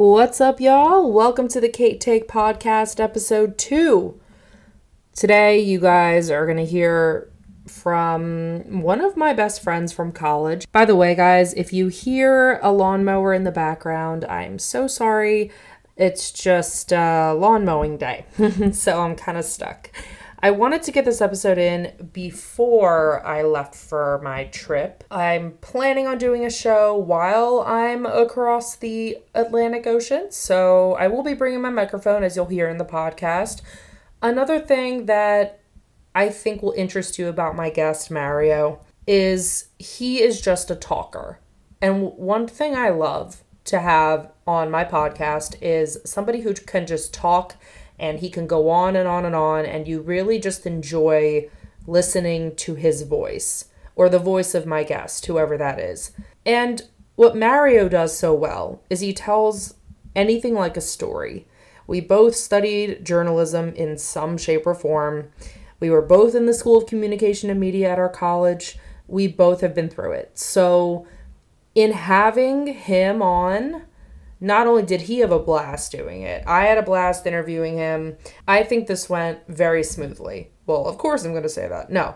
What's up, y'all? Welcome to the Kate Take Podcast, episode two. Today, you guys are going to hear from one of my best friends from college. By the way, guys, if you hear a lawnmower in the background, I'm so sorry. It's just uh, lawn mowing day, so I'm kind of stuck. I wanted to get this episode in before I left for my trip. I'm planning on doing a show while I'm across the Atlantic Ocean, so I will be bringing my microphone as you'll hear in the podcast. Another thing that I think will interest you about my guest, Mario, is he is just a talker. And one thing I love to have on my podcast is somebody who can just talk and he can go on and on and on, and you really just enjoy listening to his voice or the voice of my guest, whoever that is. And what Mario does so well is he tells anything like a story. We both studied journalism in some shape or form. We were both in the School of Communication and Media at our college. We both have been through it. So, in having him on, not only did he have a blast doing it, I had a blast interviewing him. I think this went very smoothly. Well, of course, I'm going to say that. No,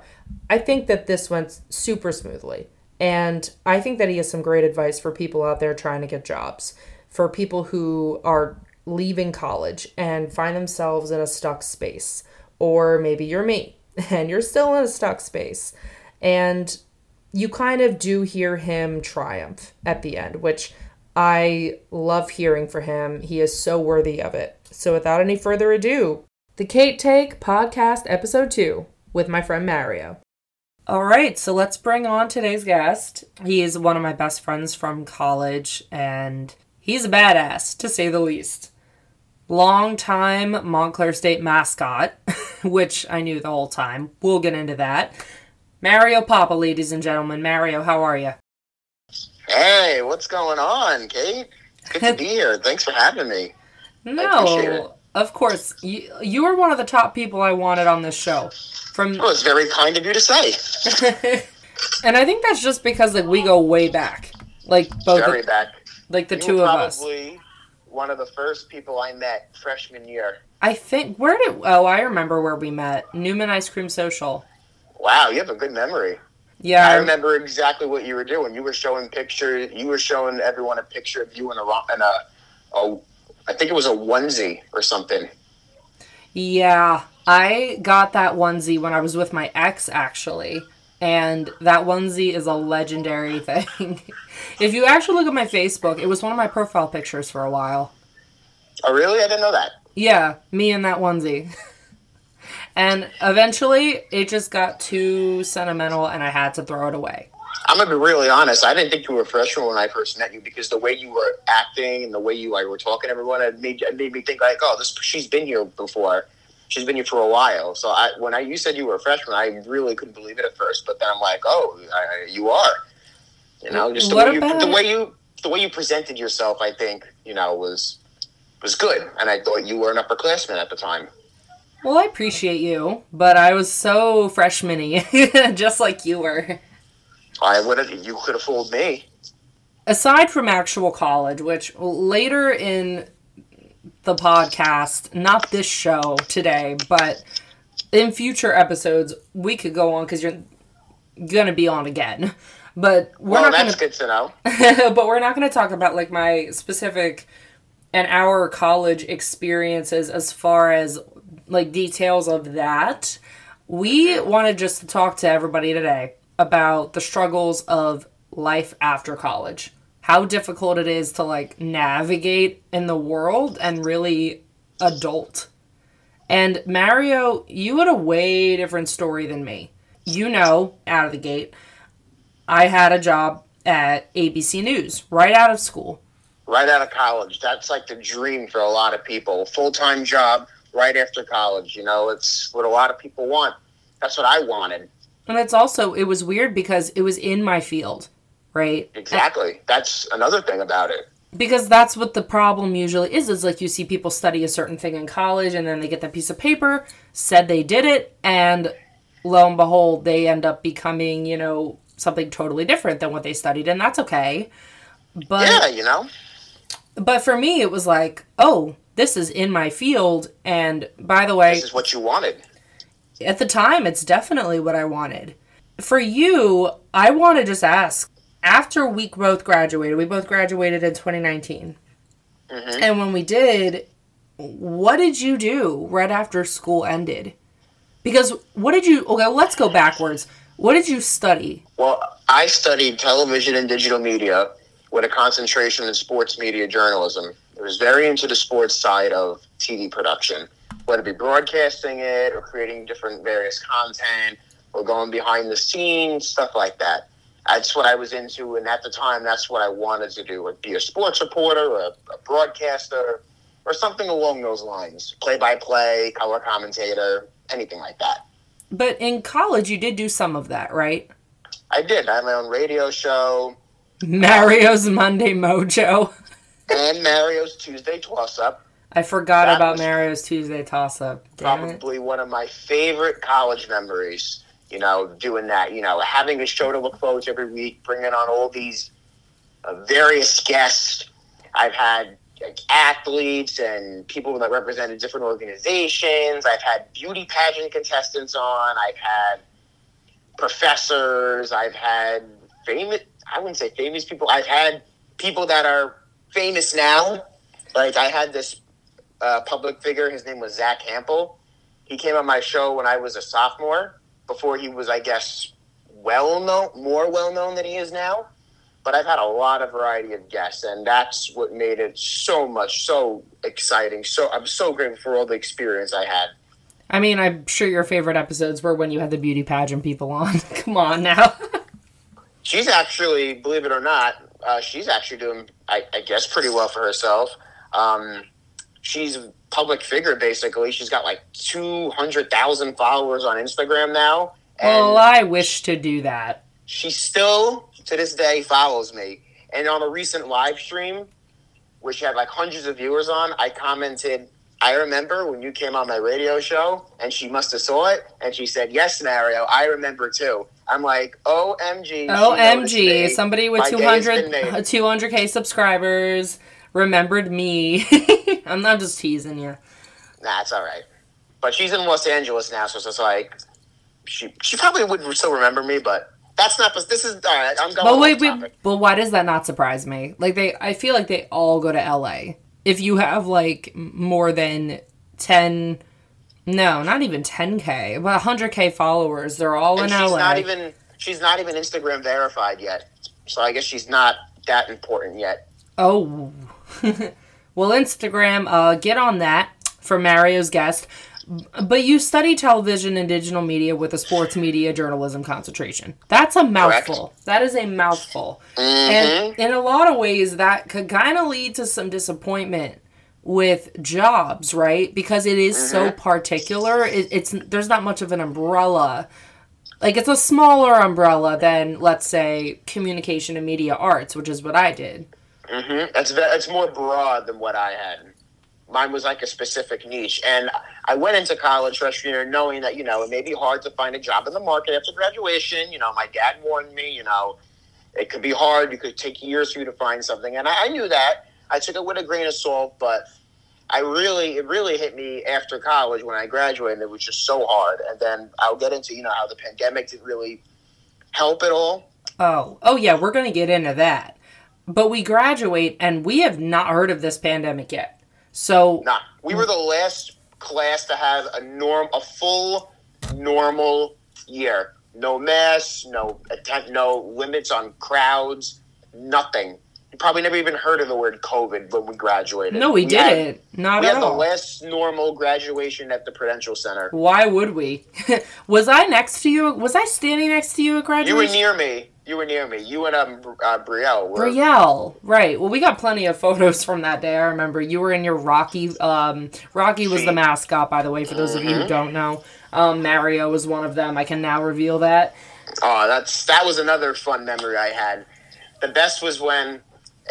I think that this went super smoothly. And I think that he has some great advice for people out there trying to get jobs, for people who are leaving college and find themselves in a stuck space. Or maybe you're me and you're still in a stuck space. And you kind of do hear him triumph at the end, which I love hearing for him. He is so worthy of it. So, without any further ado, the Kate Take Podcast, Episode 2, with my friend Mario. All right, so let's bring on today's guest. He is one of my best friends from college, and he's a badass, to say the least. Long time Montclair State mascot, which I knew the whole time. We'll get into that. Mario Papa, ladies and gentlemen. Mario, how are you? Hey, what's going on, Kate? Good to be here. Thanks for having me. No, of course. You, you were one of the top people I wanted on this show. From well, it's very kind of you to say. and I think that's just because like we go way back, like both very the, back. Like the you two of us. Probably one of the first people I met freshman year. I think where did oh I remember where we met Newman Ice Cream Social. Wow, you have a good memory. Yeah, I remember exactly what you were doing. You were showing pictures. You were showing everyone a picture of you in a in a, a I think it was a onesie or something. Yeah, I got that onesie when I was with my ex actually, and that onesie is a legendary thing. if you actually look at my Facebook, it was one of my profile pictures for a while. Oh, really? I didn't know that. Yeah, me in that onesie. And eventually, it just got too sentimental, and I had to throw it away. I'm gonna be really honest. I didn't think you were a freshman when I first met you because the way you were acting and the way you like, were talking to everyone, it made, it made me think like, oh, this she's been here before. She's been here for a while. So I, when I you said you were a freshman, I really couldn't believe it at first. But then I'm like, oh, I, you are. You know, just the way, you, the way you the way you presented yourself, I think you know was was good, and I thought you were an upperclassman at the time. Well, I appreciate you, but I was so fresh, freshmany, just like you were. I would have. You could have fooled me. Aside from actual college, which later in the podcast, not this show today, but in future episodes, we could go on because you're gonna be on again. But we're well, not that's gonna, good to know. but we're not going to talk about like my specific and our college experiences as far as like details of that. We wanted just to talk to everybody today about the struggles of life after college. How difficult it is to like navigate in the world and really adult. And Mario, you had a way different story than me. You know, out of the gate, I had a job at ABC News right out of school. Right out of college. That's like the dream for a lot of people. Full time job, right after college. You know, it's what a lot of people want. That's what I wanted. And it's also it was weird because it was in my field, right? Exactly. That's another thing about it. Because that's what the problem usually is is like you see people study a certain thing in college and then they get that piece of paper, said they did it, and lo and behold, they end up becoming, you know, something totally different than what they studied, and that's okay. But Yeah, you know. but for me, it was like, oh, this is in my field. And by the way, This is what you wanted. at the time, it's definitely what I wanted. For you, I want to just ask after we both graduated, we both graduated in 2019. Mm-hmm. And when we did, what did you do right after school ended? Because what did you, okay, let's go backwards. What did you study? Well, I studied television and digital media with a concentration in sports media journalism. I was very into the sports side of TV production, whether it be broadcasting it or creating different various content or going behind the scenes, stuff like that. That's what I was into, and at the time, that's what I wanted to do: would be a sports reporter, or a, a broadcaster, or something along those lines. Play-by-play, color commentator, anything like that. But in college, you did do some of that, right? I did. I had my own radio show. Mario's Monday Mojo. and Mario's Tuesday toss up. I forgot That about Mario's Tuesday toss up. Damn it. Probably one of my favorite college memories. You know, doing that. You know, having a show to look forward to every week, bringing on all these uh, various guests. I've had like, athletes and people that represented different organizations. I've had beauty pageant contestants on. I've had professors. I've had famous. I wouldn't say famous people. I've had people that are famous now. Like I had this uh, public figure. His name was Zack Hample. He came on my show when I was a sophomore. Before he was, I guess, well known, more well known than he is now. But I've had a lot of variety of guests, and that's what made it so much so exciting. So I'm so grateful for all the experience I had. I mean, I'm sure your favorite episodes were when you had the beauty pageant people on. Come on now. She's actually, believe it or not, uh, she's actually doing, I, I guess, pretty well for herself. Um, she's a public figure, basically. She's got like 200,000 followers on Instagram now. And well, I wish to do that. she still, to this day, follows me. And on a recent live stream, which had like hundreds of viewers on, I commented, I remember when you came on my radio show, and she must have saw it, and she said, "Yes, Mario, I remember too." I'm like, "OMG!" OMG, somebody with My day has been 200, 200k subscribers remembered me. I'm not just teasing you. Nah, it's all right. But she's in Los Angeles now, so it's just like she she probably would still remember me, but that's not. This is all right. I'm going. But wait, wait, but why does that not surprise me? Like they, I feel like they all go to LA. If you have like more than 10, no, not even 10k, but 100k followers, they're all And in she's LA. not even she's not even Instagram verified yet. So I guess she's not that important yet. Oh. well, Instagram, uh, get on that for Mario's guest. But you study television and digital media with a sports media journalism concentration. That's a mouthful. That is a mouthful. And in a lot of ways, that could kind of lead to some disappointment with jobs, right? Because it is so particular. It, it's there's not much of an umbrella. Like it's a smaller umbrella than, let's say, communication and media arts, which is what I did. Mm-hmm. That's it's more broad than what I had. Mine was like a specific niche, and I went into college freshman year knowing that you know it may be hard to find a job in the market after graduation. You know, my dad warned me. You know, it could be hard. It could take years for you to find something, and I, I knew that. I took it with a grain of salt, but I really, it really hit me after college when I graduated. It was just so hard, and then I'll get into you know how the pandemic didn't really help at all. Oh, oh yeah, we're gonna get into that. But we graduate and we have not heard of this pandemic yet. So Nah, we were the last class to have a norm, a full normal year. No masks, no attempt, no limits on crowds, nothing. You probably never even heard of the word COVID when we graduated. no, we, had- didn't. Not all we at had the last normal graduation at the Prudential Center. Why would we? was I next to you? Was I standing next to you at graduation? You were near me. You were near me. You and um, uh, Brielle were. Brielle, right? Well, we got plenty of photos from that day. I remember you were in your Rocky. Um, Rocky was the mascot, by the way. For those of you who don't know, um, Mario was one of them. I can now reveal that. Oh, that's that was another fun memory I had. The best was when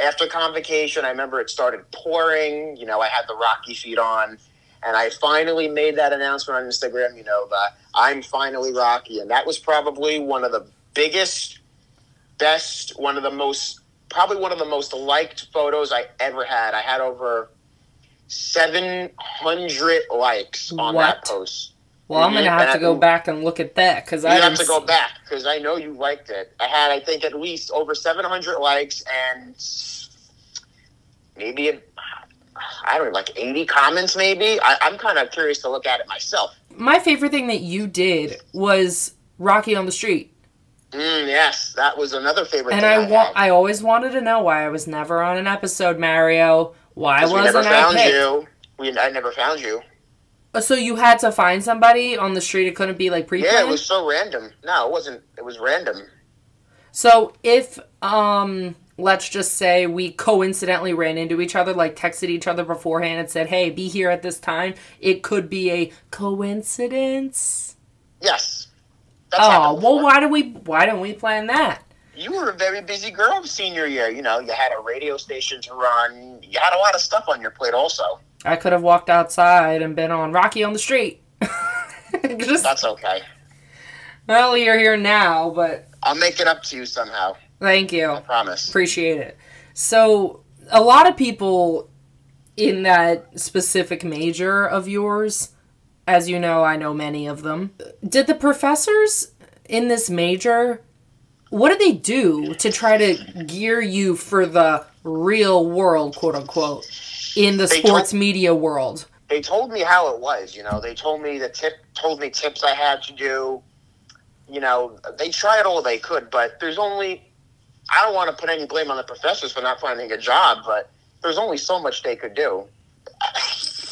after convocation, I remember it started pouring. You know, I had the Rocky feet on, and I finally made that announcement on Instagram. You know, the I'm finally Rocky, and that was probably one of the biggest, best, one of the most probably one of the most liked photos I ever had. I had over 700 likes on What? that post. Well, I'm gonna Mhm, have and to I- go back and look at that because I have to go back because I know you liked it. I had, I think, at least over 700 likes and maybe, I don't know, like 80 comments, maybe. I, I'm kind of curious to look at it myself. My favorite thing that you did was Rocky on the Street, Mm, yes, that was another favorite and thing I I, wa-. I always wanted to know why I was never on an episode, Mario. Why wasn't I found picked? you. We, I never found you. Uh, So you had to find somebody on the street. It couldn't be like pre-planned. Yeah, it was so random. No, it wasn't. It was random. So if um let's just say we coincidentally ran into each other, like texted each other beforehand and said, "Hey, be here at this time," it could be a coincidence. Yes. That's Oh well, why do we? Why don't we plan that? You were a very busy girl senior year. You know, you had a radio station to run. You had a lot of stuff on your plate, also. I could have walked outside and been on Rocky on the Street. just That's okay. well, you're here now, but I'll make it up to you somehow. thank you. I promise. Appreciate it. So, a lot of people in that specific major of yours, as you know, I know many of them. Did the professors in this major, what did they do to try to gear you for the real world, quote unquote, in the They sports media world? They told me how it was. You know, they told me the tip, told me tips I had to do. You know, they tried all they could, but there's only. I don't want to put any blame on the professors for not finding a job, but there's only so much they could do.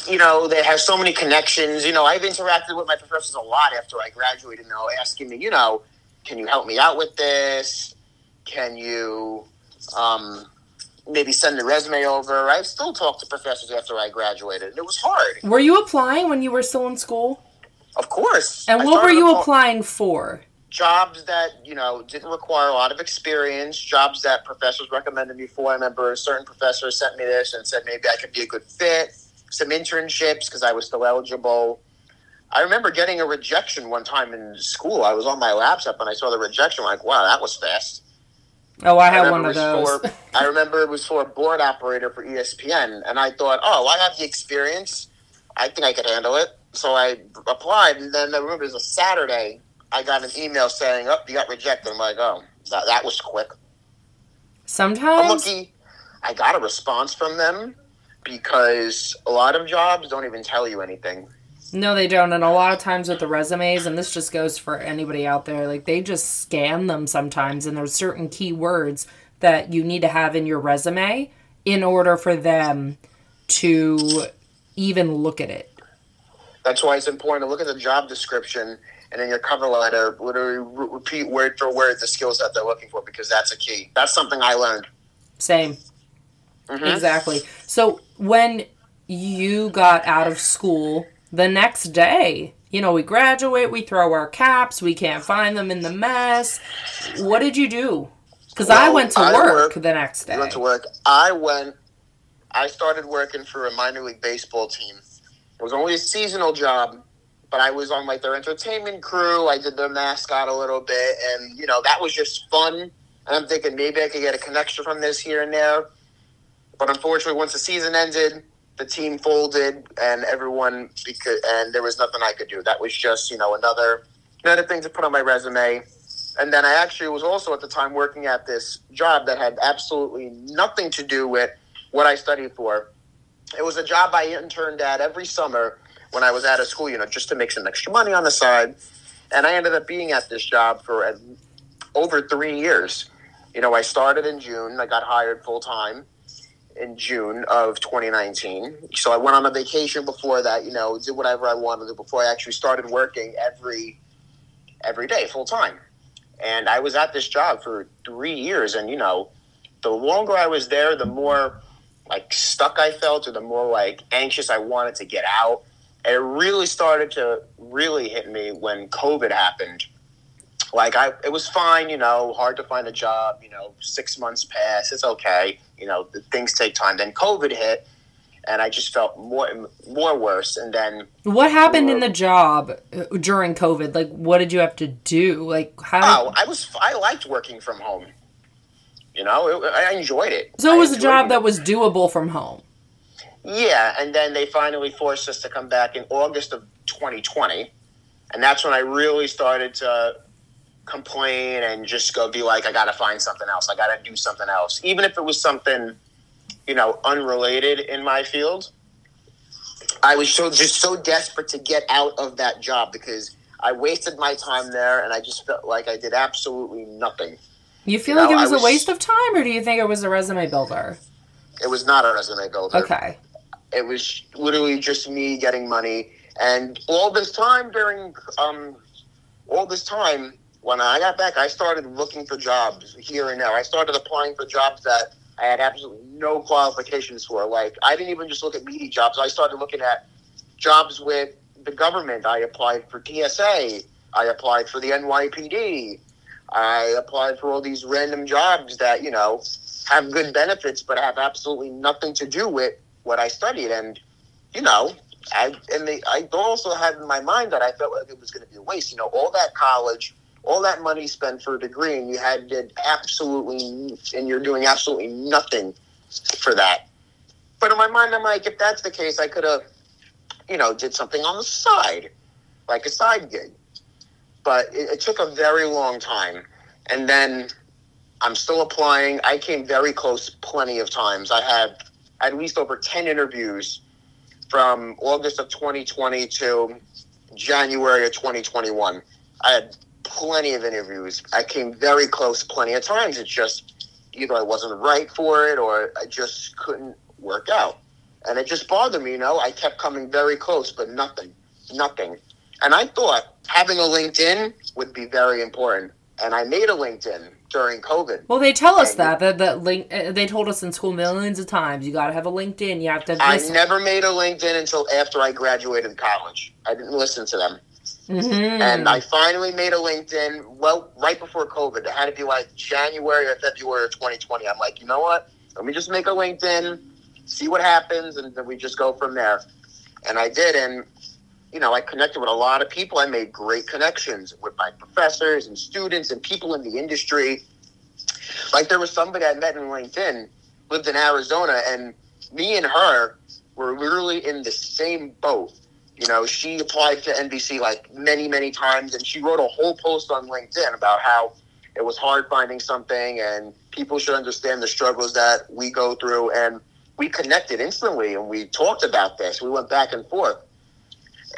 You know, they have so many connections. You know, I've interacted with my professors a lot after I graduated. Know, asking me, you know, can you help me out with this? Can you um, maybe send a resume over? I've still talked to professors after I graduated. and It was hard, Were you applying when you were still in school? of course. And I what were you applying for? Jobs that you know didn't require a lot of experience. Jobs that professors recommended me for. I remember a certain professor sent me this and said maybe I could be a good fit. Some internships because I was still eligible. I remember getting a rejection one time in school. I was on my laptop and I saw the rejection. like, wow, that was fast. Oh, I had remember one of those. For, I remember it was for a board operator for ESPN, and I thought, oh, I have the experience. I think I could handle it. So I applied, and then I remember it was a Saturday. I got an email saying, "Oh, you got rejected." I'm like, "Oh, that, that was quick." Sometimes. I'm lucky. I got a response from them because a lot of jobs don't even tell you anything. No, they don't. And a lot of times with the resumes, and this just goes for anybody out there, like they just scan them sometimes, and there's certain keywords that you need to have in your resume in order for them to even look at it. That's why it's important to look at the job description and in your cover letter, literally re- repeat word for word the skills that they're looking for because that's a key. That's something I learned. Same. Mhm. Exactly. So when you got out of school the next day, you know, we graduate, we throw our caps, we can't find them in the mess. What did you do? Because I went to I work work- the next day. I went to work. I went. I started working for a minor league baseball team. It was only a seasonal job, but I was on like their entertainment crew. I did their mascot a little bit, and you know that was just fun. And I'm thinking maybe I could get a connection from this here and there. But unfortunately, once the season ended, the team folded, and everyone because and there was nothing I could do. That was just you know another another thing to put on my resume. And then I actually was also at the time working at this job that had absolutely nothing to do with what I studied for. It was a job I interned at every summer when I was out of school, you know, just to make some extra money on the side. And I ended up being at this job for over three years. You know, I started in June. I got hired full time in June of 2019. So I went on a vacation before that. You know, did whatever I wanted to before I actually started working every every day full time. And I was at this job for three years, and you know, the longer I was there, the more like stuck I felt, or the more like anxious I wanted to get out. It really started to really hit me when COVID happened. Like I, it was fine, you know, hard to find a job. You know, six months pass, it's okay. You know, the things take time. Then COVID hit, and I just felt more, more worse. And then What happened in the job uh, during COVID? Like, what did you have to do? Like, how? Oh, I was I liked working from home. You know, it, I enjoyed it. So it was a job it. that was doable from home. Yeah, and then they finally forced us to come back in August of 2020, and that's when I really started to complain and just go be like, I got to find something else. I got to do something else, even if it was something, you know, unrelated in my field. I was so just so desperate to get out of that job because I wasted my time there, and I just felt like I did absolutely nothing. You feel No, like it was, was- a waste of time, or do you think it was a resume builder? It was not a resume builder. Okay. it was literally just me getting money and all this time during um all this time when i got back i started looking for jobs here and there. I started applying for jobs that i had absolutely no qualifications for. Like i didn't even just look at media jobs. I started looking at jobs with the government. I applied for tsa i applied for the nypd i applied for all these random jobs that you know have good benefits but have absolutely nothing to do with what I studied, and you know, I and the, I also had in my mind that I felt like it was going to be a waste. You know, all that college, all that money spent for a degree, and you had did absolutely, and you're doing absolutely nothing for that. But in my mind, I'm like, if that's the case, I could have, you know, did something on the side, like a side gig. But it, it took a very long time, and then I'm still applying. I came very close plenty of times. I had at least over 10 interviews from August of 2020 to January of 2021. I had plenty of interviews. I came very close plenty of times. It's just either I wasn't right for it or I just couldn't work out. And it just bothered me, you know. I kept coming very close, but nothing, nothing. And I thought having a LinkedIn would be very important. And I made a LinkedIn during COVID. Well, they tell us that that that link. uh, They told us in school millions of times. You got to have a LinkedIn. You have to. Have I never made a LinkedIn until after I graduated college. I didn't listen to them. Mhm. And I finally made a LinkedIn, well, right before COVID. It had to be like January or February of 2020. I'm like, you know what? Let me just make a LinkedIn, see what happens, and then we just go from there. And I did. And, you know, I connected with a lot of people. I made great connections with my professors and students and people in the industry. Like there was somebody I met in LinkedIn, lived in Arizona, and me and her were literally in the same boat. You know, she applied to NBC like many, many times, and she wrote a whole post on LinkedIn about how it was hard finding something, and people should understand the struggles that we go through. And we connected instantly, and we talked about this. We went back and forth,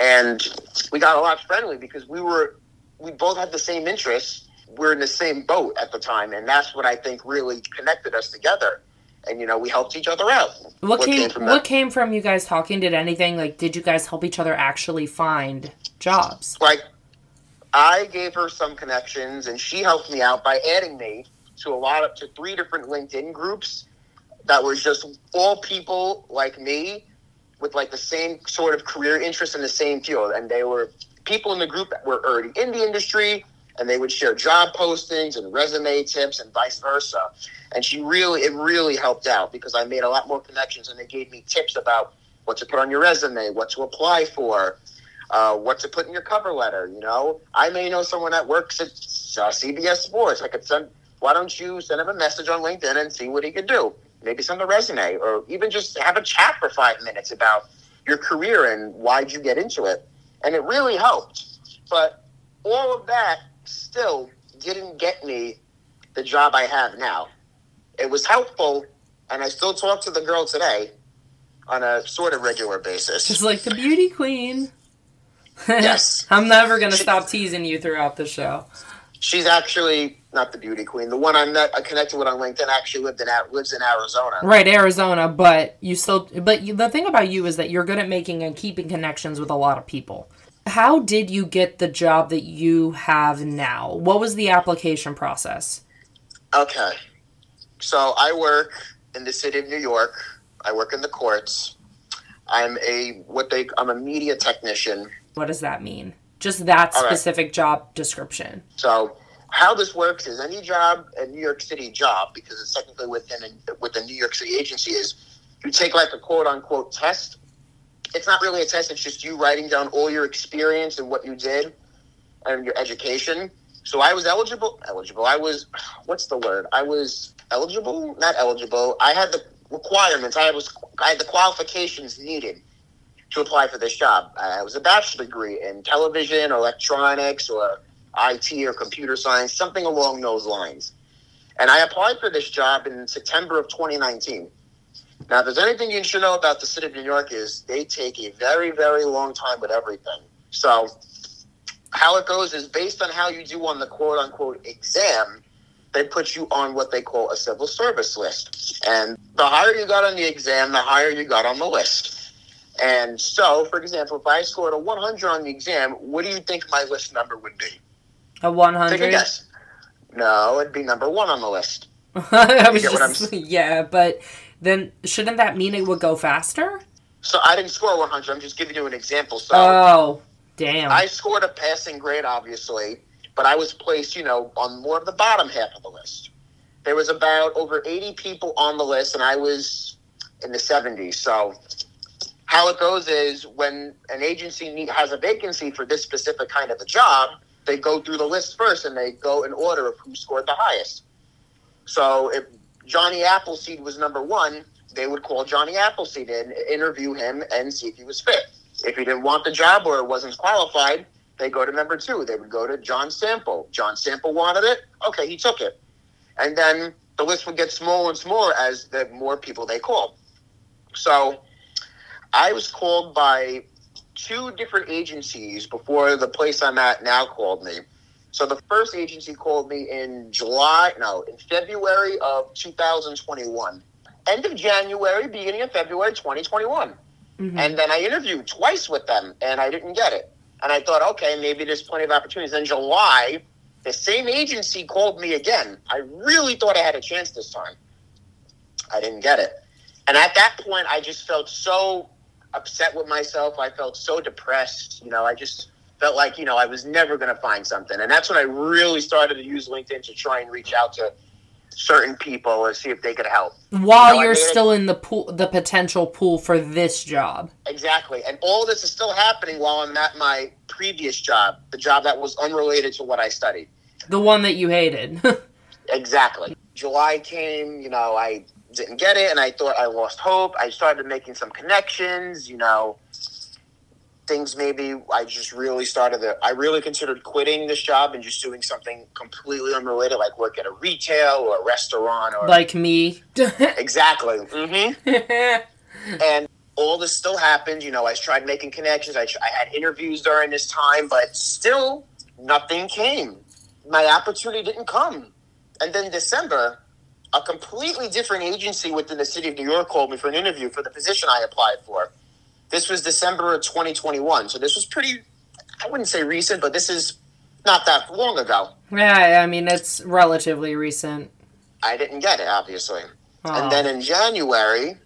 and we got a lot friendly because we were we both had the same interests. We're in the same boat at the time, and that's what I think really connected us together. And you know, we helped each other out. what came? from what that? came from you guys talking? Did anything like? Did you guys help each other actually find jobs? like I gave her some connections and she helped me out by adding me to a lot of to three different LinkedIn groups that was just all people like me with like the same sort of career interest in the same field and they were people in the group that were already in the industry and they would share job postings and resume tips and vice versa and she really it really helped out because I made a lot more connections and they gave me tips about what to put on your resume what to apply for uh, what to put in your cover letter. You know, I may know someone that works at uh, CBS Sports. I could send. Why don't you send him a message on LinkedIn and see what he could do? Maybe send a resume, or even just have a chat for five minutes about your career and why'd you get into it. And it really helped. But all of that still didn't get me the job I have now. It was helpful, and I still talk to the girl today on a sort of regular basis. Just like the beauty queen. Yes. I'm never gonna stop teasing you throughout the show. She's actually not the beauty queen. The one I met, I connected with on LinkedIn, actually lived in lives in Arizona. Right, Arizona, but you still. But you, the thing about you is that you're good at making and keeping connections with a lot of people. How did you get the job that you have now? What was the application process? Okay, so I work in the city of New York. I work in the courts. I'm a what they I'm a media technician. What does that mean? Just that All right. specific job description. So how this works is any job, a New York City job, because it's technically within a, with the New York City agency, is you take like a quote unquote test. It's not really a test. It's just you writing down all your experience and what you did and your education. So I was eligible. Eligible. I was. What's the word? I was eligible, not eligible. I had the requirements. I was I had the qualifications needed to apply for this job. I was a bachelor degree in television, electronics, or IT or computer science, something along those lines. And I applied for this job in September of 2019. Now, if there's anything you should know about the city of New York is they take a very, very long time with everything. So how it goes is based on how you do on the quote unquote exam, they put you on what they call a civil service list. And the higher you got on the exam, the higher you got on the list. And so, for example, if I scored a 100 on the exam, what do you think my list number would be? A 100? Take a guess. No, it'd be number one on the list. I was just, yeah, but then shouldn't that mean it would go faster? So I didn't score 100. I'm just giving you an example. So oh, damn. I scored a passing grade, obviously, but I was placed, you know, on more of the bottom half of the list. There was about over 80 people on the list, and I was in the 70s. So how it goes is when an agency need, has a vacancy for this specific kind of a job, they go through the list first and they go in order of who scored the highest. So if Johnny Appleseed was number one, they would call Johnny Appleseed in, interview him, and see if he was fit. If he didn't want the job or wasn't qualified, they go to number two. They would go to John Sample. John Sample wanted it. Okay, he took it. And then the list would get smaller and smaller as the more people they called. So I was called by two different agencies before the place I'm at now called me. So the first agency called me in July, no, in February of 2021. End of January, beginning of February 2021. Mm-hmm. And then I interviewed twice with them and I didn't get it. And I thought, okay, maybe there's plenty of opportunities. In July, the same agency called me again. I really thought I had a chance this time. I didn't get it. And at that point, I just felt so upset with myself. I felt so depressed. You know, I just felt like, you know, I was never going to find something. And that's when I really started to use LinkedIn to try and reach out to certain people and see if they could help. While you are still in the pool, the potential pool for this job. Exactly. And all this is still happening while I'm at my previous job, the job that was unrelated to what I studied. The one that you hated. exactly. July came, you know, I didn't get it and I thought I lost hope. I started making some connections, you know, things maybe I just really started to, I really considered quitting this job and just doing something completely unrelated, like work at a retail or a restaurant or. Like me. exactly. Mm-hmm. and all this still happened. You know, I tried making connections. I, I had interviews during this time, but still nothing came. My opportunity didn't come. And then December, a completely different agency within the city of New York called me for an interview for the position I applied for. This was December of 2021. So this was pretty, I wouldn't say recent, but this is not that long ago. Yeah, I mean, it's relatively recent. I didn't get it, obviously. And oh. then in January,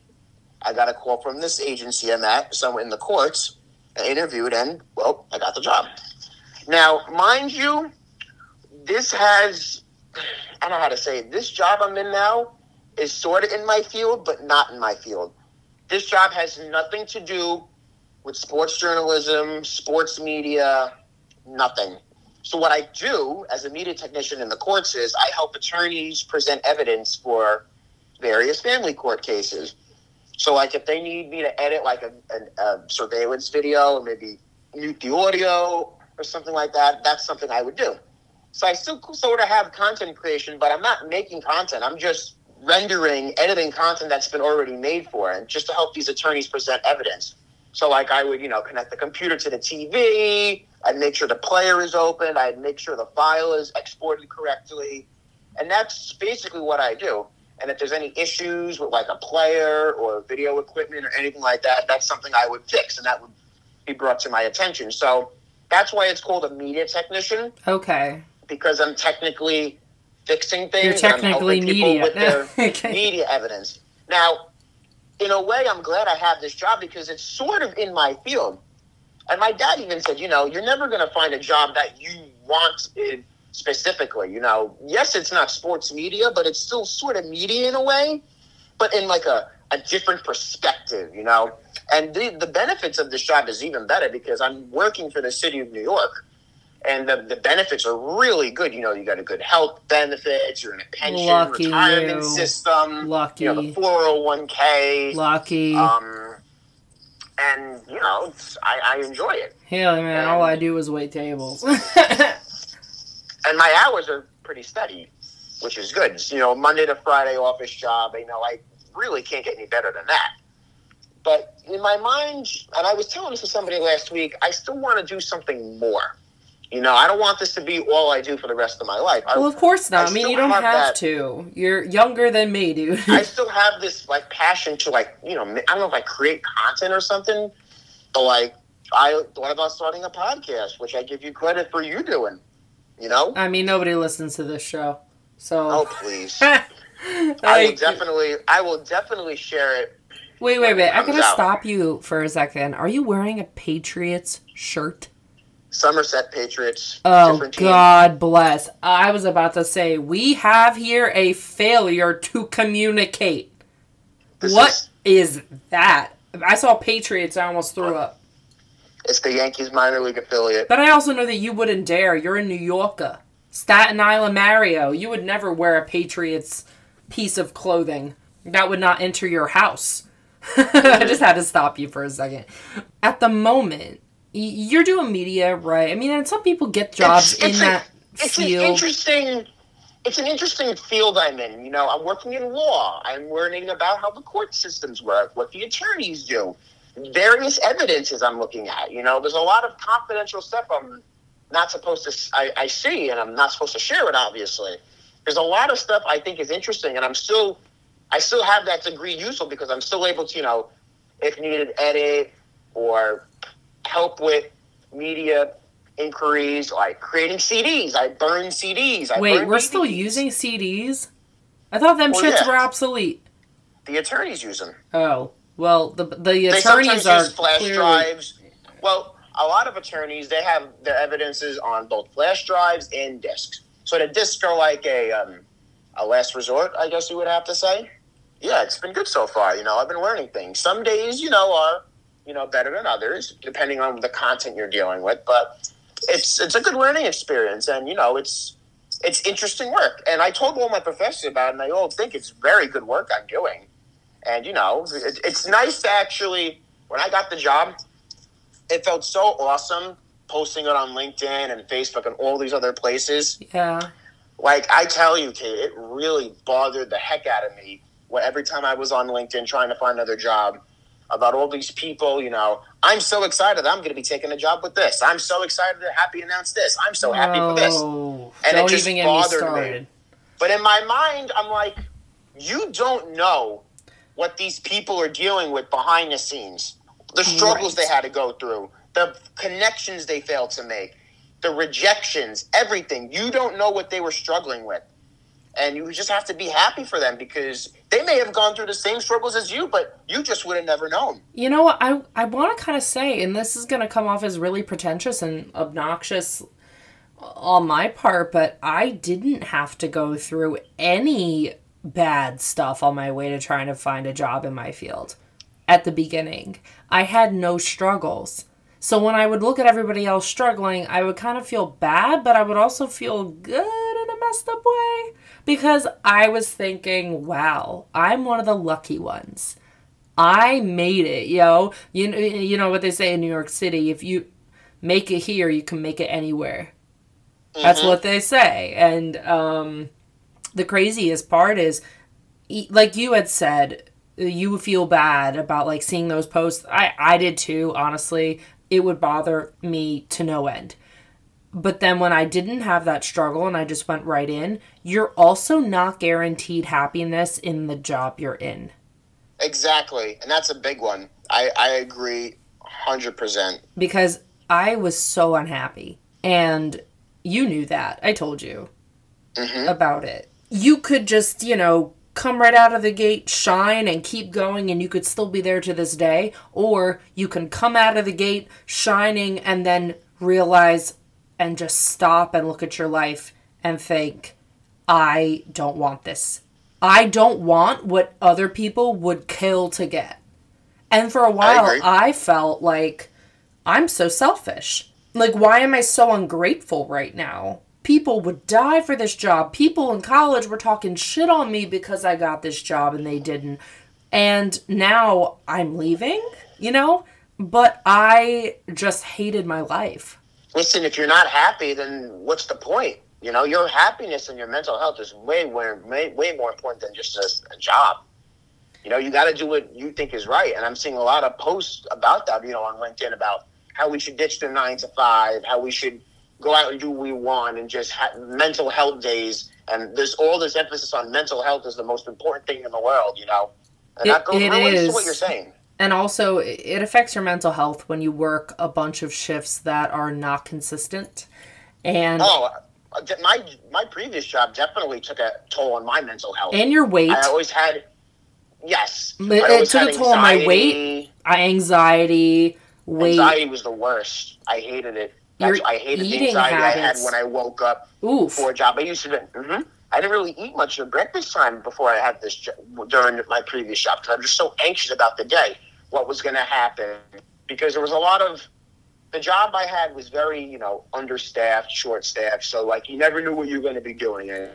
I got a call from this agency I'm at, somewhere in the courts. I interviewed, and, well, I got the job. Now, mind you, this has, I don't know how to say it, this job I'm in now is sort of in my field, but not in my field. This job has nothing to do with sports journalism, sports media, nothing. So what I do as a media technician in the courts is I help attorneys present evidence for various family court cases. So like if they need me to edit like a, a, a surveillance video or maybe mute the audio or something like that, that's something I would do. So I still sort of have content creation, but I'm not making content. I'm just rendering, editing content that's been already made for it, just to help these attorneys present evidence. So, like, I would, you know, connect the computer to the TV. I'd make sure the player is open. I'd make sure the file is exported correctly, and that's basically what I do. And if there's any issues with like a player or video equipment or anything like that, that's something I would fix, and that would be brought to my attention. So that's why it's called a media technician. Okay. Because I'm technically fixing things. You're technically media. with their okay. media evidence. Now, in a way, I'm glad I have this job because it's sort of in my field. And my dad even said, you know, you're never going to find a job that you want specifically. You know, yes, it's not sports media, but it's still sort of media in a way, but in like a, a different perspective, you know. And the, the benefits of this job is even better because I'm working for the city of New York and the, the benefits are really good. You know, you got a good health benefits, you're in a pension, Lucky retirement you. system, Lucky. you know, the 401k. Lucky. Um, and, you know, I, I enjoy it. Hell, man, all I do is wait tables. And my hours are pretty steady, which is good. You know, Monday to Friday office job. You know, I really can't get any better than that. But in my mind, and I was telling this to somebody last week, I still want to do something more. You know, I don't want this to be all I do for the rest of my life. I, well, of course not. I, I mean, you don't have, have to. You're younger than me, dude. I still have this like passion to like, you know, I don't know if I create content or something, but like, I thought about starting a podcast, which I give you credit for you doing. You know? I mean, nobody listens to this show, so. Oh, please. I will definitely, I will definitely share it. Wait, wait, wait. I'm gonna out. stop you for a second. Are you wearing a Patriots shirt? Somerset Patriots. Oh. God bless. I was about to say, we have here a failure to communicate. This What is- is that? I saw Patriots, I almost threw up. it's the Yankees minor league affiliate. But I also know that you wouldn't dare. You're a New Yorker. Staten Island Mario. You would never wear a Patriots piece of clothing. That would not enter your house. I just had to stop you for a second. At the moment, you're doing media, right? I mean, and some people get jobs It's- it's in a- that It's an interesting. It's an interesting field I'm in. You know, I'm working in law. I'm learning about how the court systems work, what the attorneys do, various evidences I'm looking at. You know, there's a lot of confidential stuff I'm not supposed to. I see, and I'm not supposed to share it. Obviously, there's a lot of stuff I think is interesting, and I'm still, I still have that degree useful because I'm still able to, you know, if needed, edit or help with media inquiries, like creating CDs. I burn CDs. I Wait, burn we're still using CDs? I thought them Well, shits yeah. were obsolete. The attorneys use them. Oh, well, the the attorneys are use flash clearly drives. Well, a lot of attorneys they have their evidences on both flash drives and discs. So the discs are like a um, a last resort, I guess you would have to say. Yeah, it's been good so far. You know, I've been learning things. Some days, you know, are you know better than others, depending on the content you're dealing with. But it's it's a good learning experience, and you know, it's it's interesting work. And I told all my professors about it, and they all think it's very good work I'm doing. And you know, it, it's nice to actually. When I got the job, it felt so awesome posting it on LinkedIn and Facebook and all these other places. yeah. Like I tell you, Kate, it really bothered the heck out of me. When every time I was on LinkedIn trying to find another job, about all these people, you know, I'm so excited. I'm going to be taking a job with this. I'm so excited to happy announce this. I'm so happy for this. And it just even me bothered me. But in my mind, I'm like, you don't know what these people are dealing with behind the scenes. The struggles Right. they had to go through, the connections they failed to make, the rejections, everything. You don't know what they were struggling with. And you just have to be happy for them because they may have gone through the same struggles as you, but you just would have never known. You know what? I I want to kind of say, and this is going to come off as really pretentious and obnoxious on my part, but I didn't have to go through any bad stuff on my way to trying to find a job in my field at the beginning. I had no struggles. So when I would look at everybody else struggling, I would kind of feel bad, but I would also feel good in a messed up way because I was thinking, wow, I'm one of the lucky ones. I made it, yo. You know, you know what they say in New York City: if you make it here, you can make it anywhere. That's what they say. And um, the craziest part is, like you had said, you feel bad about like seeing those posts. I I did too. Honestly, it would bother me to no end. But then when I didn't have that struggle and I just went right in, you're also not guaranteed happiness in the job you're in. Exactly. And that's a big one. I, I agree 100%. because I was so unhappy. And you knew that. I told you mm-hmm. about it. You could just, you know, come right out of the gate, shine, and keep going, and you could still be there to this day. Or you can come out of the gate shining and then realize and just stop and look at your life and think, I don't want this. I don't want what other people would kill to get. And for a while, agree. I, felt like I'm so selfish. Like, why am I so ungrateful right now? People would die for this job. People in college were talking shit on me because I got this job and they didn't. And now I'm leaving, you know? But I just hated my life. Listen, if you're not happy, then what's the point? You know, your happiness and your mental health is way, way, way, more important than just a, a job. You know, you got to do what you think is right. And I'm seeing a lot of posts about that, you know, on LinkedIn about how we should ditch the nine to five, how we should go out and do what we want, and just have mental health days. And there's all this emphasis on mental health is the most important thing in the world, you know. And It- that goes it relates is. to what you're saying. And also, it affects your mental health when you work a bunch of shifts that are not consistent. And Oh, uh, my my previous job definitely took a toll on my mental health. and your weight, I always had, yes, It- it took a toll on my anxiety. anxiety, weight. Anxiety was the worst. I hated it. That's, I hated the anxiety I had when I woke up Oof. for a job. I used to. hmm I didn't really eat much at breakfast time before I had this jo- during my previous job because I'm just so anxious about the day, what was going to happen, because there was a lot of the job I had was very you know understaffed, short staffed, so like you never knew what you were going to be doing, and,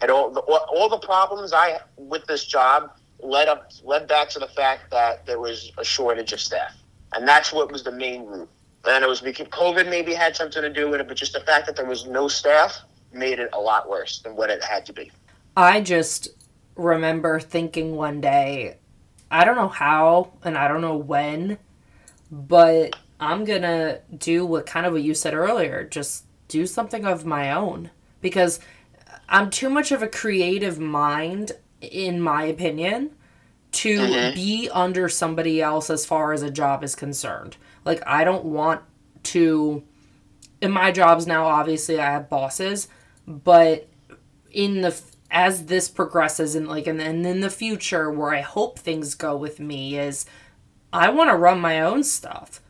and all the all, all the problems I with this job led up led back to the fact that there was a shortage of staff, and that's what was the main root. And it was because COVID maybe had something to do with it, but just the fact that there was no staff made it a lot worse than what it had to be. I just remember thinking one day, I don't know how and I don't know when, but I'm gonna do what kind of what you said earlier, just do something of my own because I'm too much of a creative mind, in my opinion, to Mhm. be under somebody else as far as a job is concerned. Like, I don't want to. In my jobs now, obviously, I have bosses, but in the as this progresses and like and then in the future where I hope things go with me is I want to run my own stuff.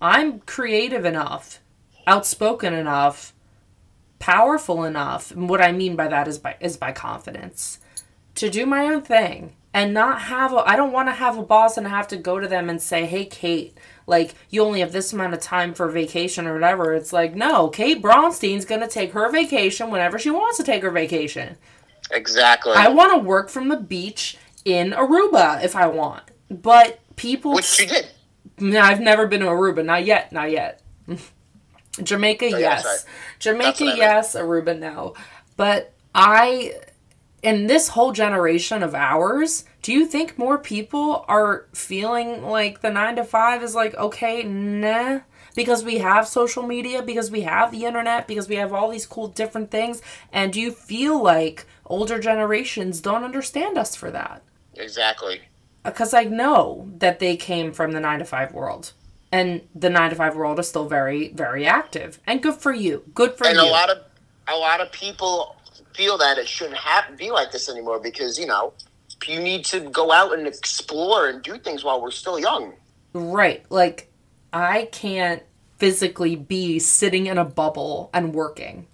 I'm creative enough, outspoken enough, powerful enough. And what I mean by that is by is by confidence to do my own thing and not have a I don't want to have a boss and have to go to them and say, "Hey Kate, like you only have this amount of time for vacation or whatever." It's like, "No, Kate Braunstein's going to take her vacation whenever she wants to take her vacation." Exactly. I want to work from the beach in Aruba if I want. But people Which you did. no, I've never been to Aruba. Not yet. Not yet. Jamaica, Oh, yeah, yes. Jamaica, yes. Aruba, no. But I, in this whole generation of ours, do you think more people are feeling like the nine to five is like, okay, nah? Because we have social media, because we have the internet, because we have all these cool different things. And do you feel like older generations don't understand us for that? Exactly. because I know that they came from the nine to five world, and the nine to five world is still very, very active, and good for you. Good for and you. a lot of a lot of people feel that it shouldn't have be like this anymore because you know you need to go out and explore and do things while we're still young. right? Like I can't physically be sitting in a bubble and working.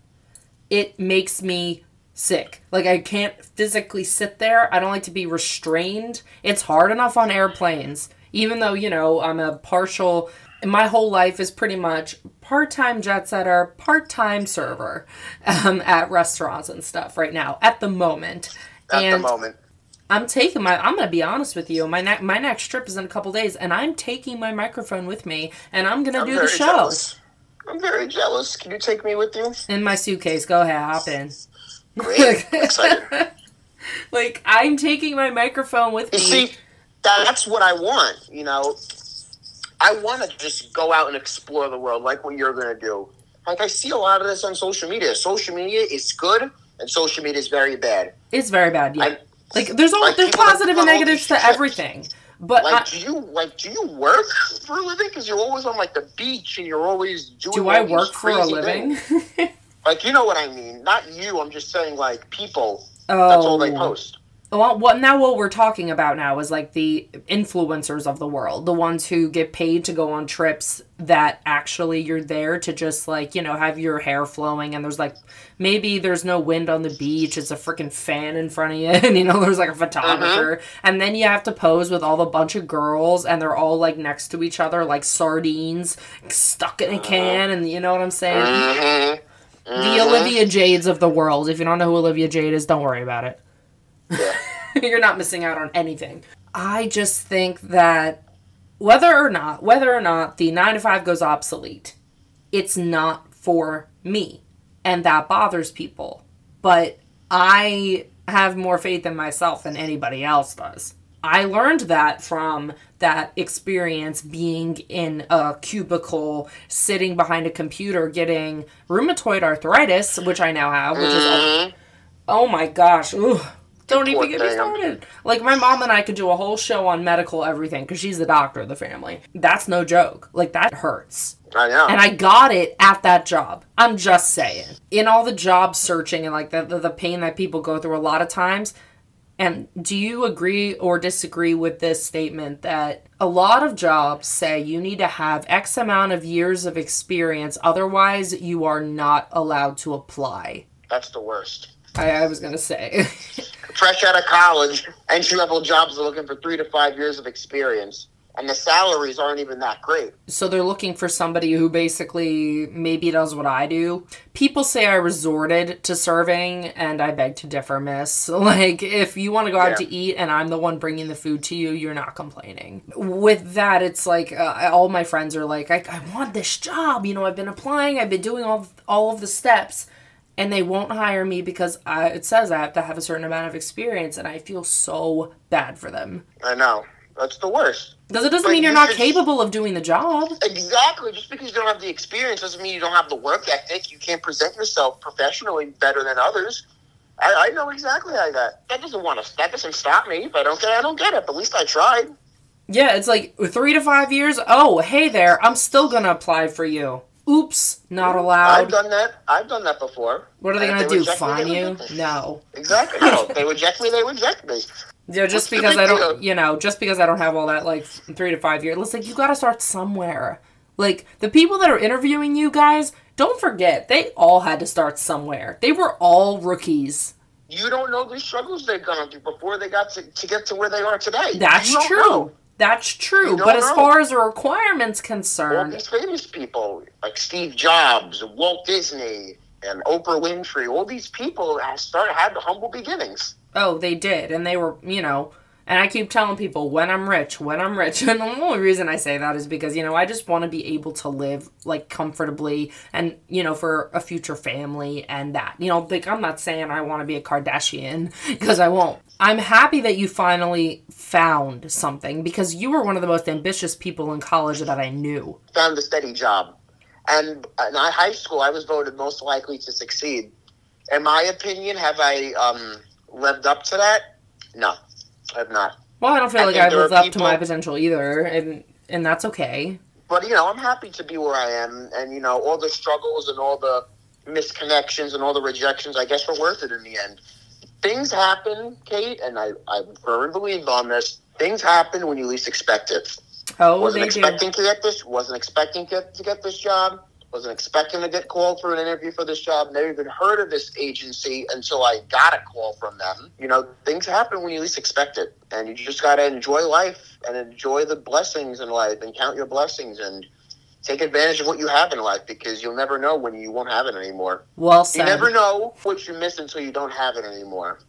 It makes me sick. Like I can't physically sit there. I don't like to be restrained. It's hard enough on airplanes. Even though, you know, I'm a partial my whole life is pretty much part-time jet setter, part-time server um, at restaurants and stuff right now at the moment. At and the moment, I'm taking my. I'm gonna be honest with you. My ne- my next trip is in a couple days, and I'm taking my microphone with me, and I'm gonna I'm do the show jealous. I'm very jealous. Can you take me with you? in my suitcase. Go ahead, hop in. Great. Excited. like I'm taking my microphone with You me. see, that's what I want. You know, I want to just go out and explore the world, like what you're going to do. Like I see a lot of this on social media. Social media is good, and social media is very bad. it's very bad. Yeah. I- like there's all like, there's positive and negatives to everything, but Like, I, do you like do you work for a living? Because you're always on like the beach and you're always doing. do I work for a living? Like you know what I mean? Not you. I'm just saying like people. Oh. That's all they oh, post. Well, what now what we're talking about now is like the influencers of the world, the ones who get paid to go on trips that actually you're there to just like, you know, have your hair flowing and there's like maybe there's no wind on the beach, it's a freaking fan in front of you and you know there's like a photographer uh-huh. and then you have to pose with all the bunch of girls and they're all like next to each other like sardines stuck in a uh-huh. can and you know what I'm saying? Mm-hmm. The Olivia mm-hmm. Jades of the world. If you don't know who Olivia Jade is, don't worry about it. Yeah. You're not missing out on anything. I just think that whether or not, whether or not the 9 to 5 goes obsolete, it's not for me. And that bothers people. But I have more faith in myself than anybody else does. I learned that from that experience being in a cubicle, sitting behind a computer, getting rheumatoid arthritis, which I now have, which is mm-hmm. oh my gosh, Ooh, don't even get me started. Like my mom and I could do a whole show on medical everything because she's the doctor of the family. That's no joke. Like that hurts. I know. And I got it at that job. I'm just saying. In all the job searching and like the, the, the pain that people go through a lot of times. And do you agree or disagree with this statement that a lot of jobs say you need to have X amount of years of experience, otherwise, you are not allowed to apply? That's the worst. I, I was going to say. Fresh out of college, entry level jobs are looking for three to five years of experience, and the salaries aren't even that great. so they're looking for somebody who basically maybe does what I do. People say I resorted to serving, and I beg to differ, miss. Like, if you want to go out Yeah. to eat and I'm the one bringing the food to you, you're not complaining. With that, it's like uh, all my friends are like, I, I want this job. You know, I've been applying, I've been doing all all of the steps. And they won't hire me because I, it says I have to have a certain amount of experience, and I feel so bad for them. I know. That's the worst. Because it doesn't But mean you're you not capable of doing the job. Exactly. Just because you don't have the experience doesn't mean you don't have the work ethic. You can't present yourself professionally better than others. I, I know exactly how that. That doesn't want to. That doesn't stop me. If I don't get, it, I don't get it. But at least I tried. Yeah, it's like three to five years. Oh, hey there, I'm still gonna apply for you. Oops, not allowed. I've done that. I've done that before. What are they gonna do? reject me, Fine you? No. Exactly. No, they reject me. They reject me. Yeah, just What's because I don't, you know, just because I don't have all that like three to five years. It's like you gotta start somewhere. Like the people that are interviewing you guys, don't forget they all had to start somewhere. They were all rookies. You don't know the struggles they've gone through before they got to, to get to where they are today. That's true. know. That's true. But as know. far as the requirements concerned, All these famous people like Steve Jobs, Walt Disney, and Oprah Winfrey, all these people have started had humble beginnings. Oh, they did, and they were, you know. And I keep telling people when I'm rich, when I'm rich, and the only reason I say that is because you know I just want to be able to live like comfortably, and you know for a future family and that. You know, like I'm not saying I want to be a Kardashian because I won't. I'm happy that you finally found something because you were one of the most ambitious people in college that I knew. Found a steady job, and in high school, I was voted most likely to succeed. In my opinion, have I um, lived up to that? No, I have not. Well, I don't feel I like I've lived up to my potential either, and and that's okay. But you know, I'm happy to be where I am, and you know, all the struggles and all the misconnections and all the rejections, I guess, were worth it in the end. Things happen, Kate, and I, I firmly believe on this. Things happen when you least expect it. Oh, wasn't do. expecting to get this. Wasn't expecting to get, to get this job. Wasn't expecting to get called for an interview for this job. Never even heard of this agency until I got a call from them. You know, things happen when you least expect it, and you just got to enjoy life and enjoy the blessings in life and count your blessings and take advantage of what you have in life because you'll never know when you won't have it anymore. Well said. You never know what you miss until you don't have it anymore.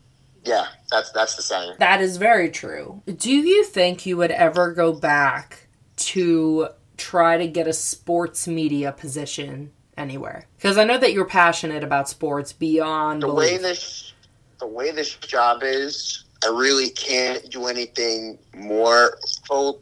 Yeah, that's that's the saying. That is very true. Do you think you would ever go back to try to get a sports media position anywhere? Because I know that you're passionate about sports beyond the way this the way this job is, I really can't do anything more full.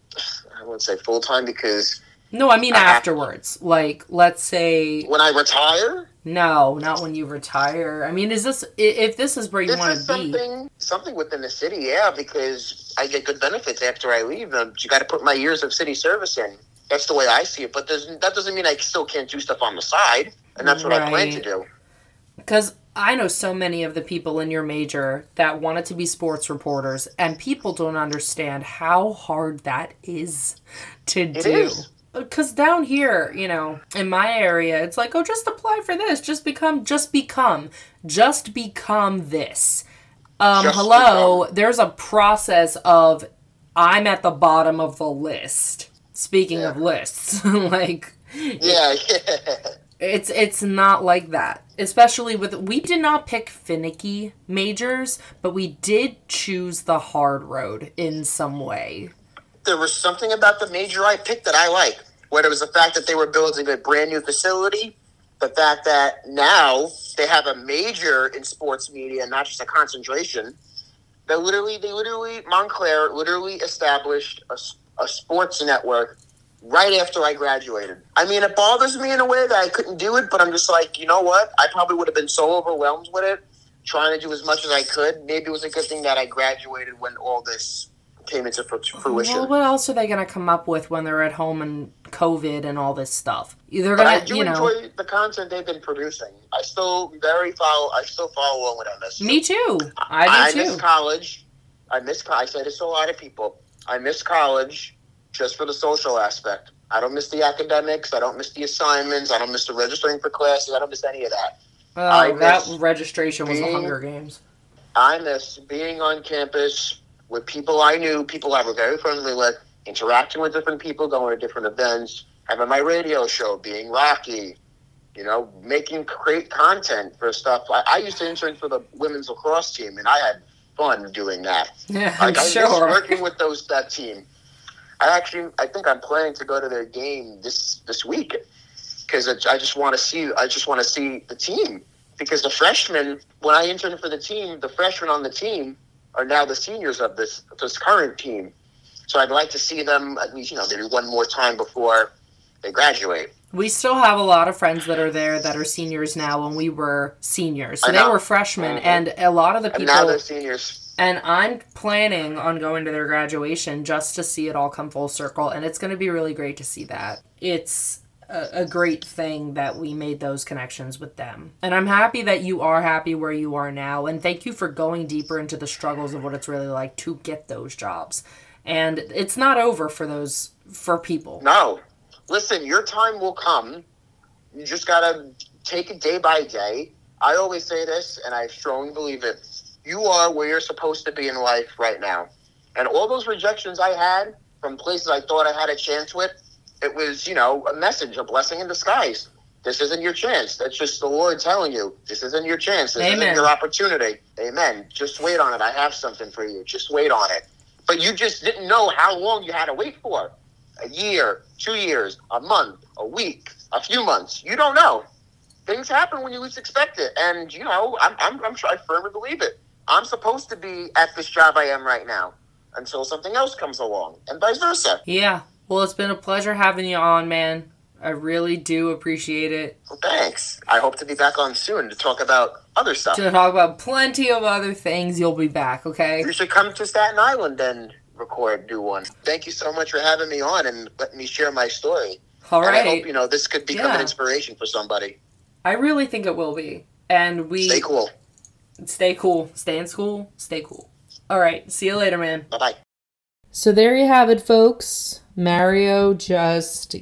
I wouldn't say full time because no, I mean I afterwards. Like, let's say when I retire, no, not when you retire. I mean, is this if this is where you want to be? something something within the city. Yeah, because I get good benefits after I leave. Um, you got to put my years of city service in. That's the way I see it. But that doesn't mean I still can't do stuff on the side, and that's what I plan to do. Because I know so many of the people in your major that wanted to be sports reporters, and people don't understand how hard that is to It do. is. Because down here, you know, in my area, it's like, oh, just apply for this. Just become, just become, just become this. Um, Just hello, there's a process of I'm at the bottom of the list. Speaking of lists, like Yeah, yeah. it's it's not like that. Especially with we did not pick finicky majors, but we did choose the hard road in some way. There was something about the major I picked that I like. Whether it was the fact that they were building a brand new facility, the fact that now they have a major in sports media, not just a concentration. That literally, they literally, Montclair literally established a, a sports network right after I graduated. I mean, it bothers me in a way that I couldn't do it, but I'm just like, you know what? I probably would have been so overwhelmed with it, trying to do as much as I could. Maybe it was a good thing that I graduated when all this came into fruition. Well, what else are they going to come up with when they're at home and COVID and all this stuff? They're I going to, do you know. the content they've been producing. I still very follow. I still follow along with MSU. Me too. I I do miss too. college. I miss. I say this to a lot of people. I miss college just for the social aspect. I don't miss the academics. I don't miss the assignments. I don't miss the registering for classes. I don't miss any of that. I Oh, that registration was the Hunger Games. I miss being on campus with people I knew, people I was very friendly with, interacting with different people, going to different events, having my radio show, being Rocky, you know, making great content for stuff. I, I used to intern for the women's lacrosse team, and I had fun doing that. Yeah, I'm Like, I sure. working with those that team. I actually, I think I'm planning to go to their game this this week because I just want to see. I just want to see the team because the freshmen, when I interned for the team, the freshmen on the team are now the seniors of this this current team. So I'd like to see them at least, you know, maybe one more time before they graduate. We still have a lot of friends that are there that are seniors now when we were seniors. So they were freshmen, Mhm. and a lot of the And people. now they're seniors. And I'm planning on going to their graduation just to see it all come full circle. And it's going to be really great to see that. It's a, a great thing that we made those connections with them. And I'm happy that you are happy where you are now. And thank you for going deeper into the struggles of what it's really like to get those jobs. And it's not over for those, for people. No. Listen, your time will come. You just got to take it day by day. I always say this, and I strongly believe it. You are where you're supposed to be in life right now. And all those rejections I had from places I thought I had a chance with, it was, you know, a message, a blessing in disguise. This isn't your chance. That's just the Lord telling you, this isn't your chance. This Amen. isn't your opportunity. Amen. Just wait on it. I have something for you. Just wait on it. But you just didn't know how long you had to wait for a year, two years, a month, a week, a few months. You don't know. Things happen when you least expect it. And, you know, I'm, I'm, I'm sure I firmly believe it. I'm supposed to be at this job I am right now until something else comes along, and vice versa. Yeah. Well, it's been a pleasure having you on, man. I really do appreciate it. Well, thanks. I hope to be back on soon to talk about other stuff. To talk about plenty of other things, you'll be back, okay? You should come to Staten Island and record, do one. Thank you so much for having me on and letting me share my story. All right. and I hope, you know, this could become Yeah. an inspiration for somebody. I really think it will be. And we Stay cool. stay cool. Stay in school. Stay cool. All right. See you later, man. Bye bye. So there you have it, folks. Mario just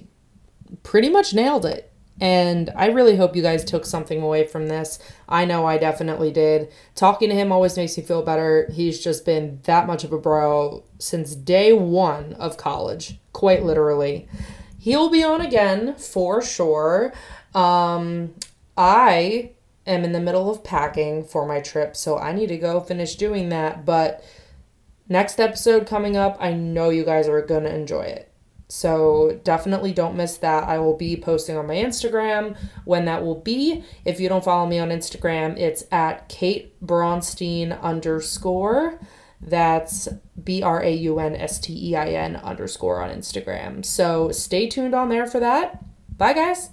pretty much nailed it. And I really hope you guys took something away from this. I know I definitely did. Talking to him always makes me feel better. He's just been that much of a bro since day one of college, quite literally. He'll be on again for sure. Um, I am in the middle of packing for my trip, so I need to go finish doing that. But next episode coming up, I know you guys are going to enjoy it. So definitely don't miss that. I will be posting on my Instagram when that will be. If you don't follow me on Instagram, it's at Kate Braunstein underscore. That's B R A U N S T E I N underscore on Instagram. So stay tuned on there for that. Bye, guys.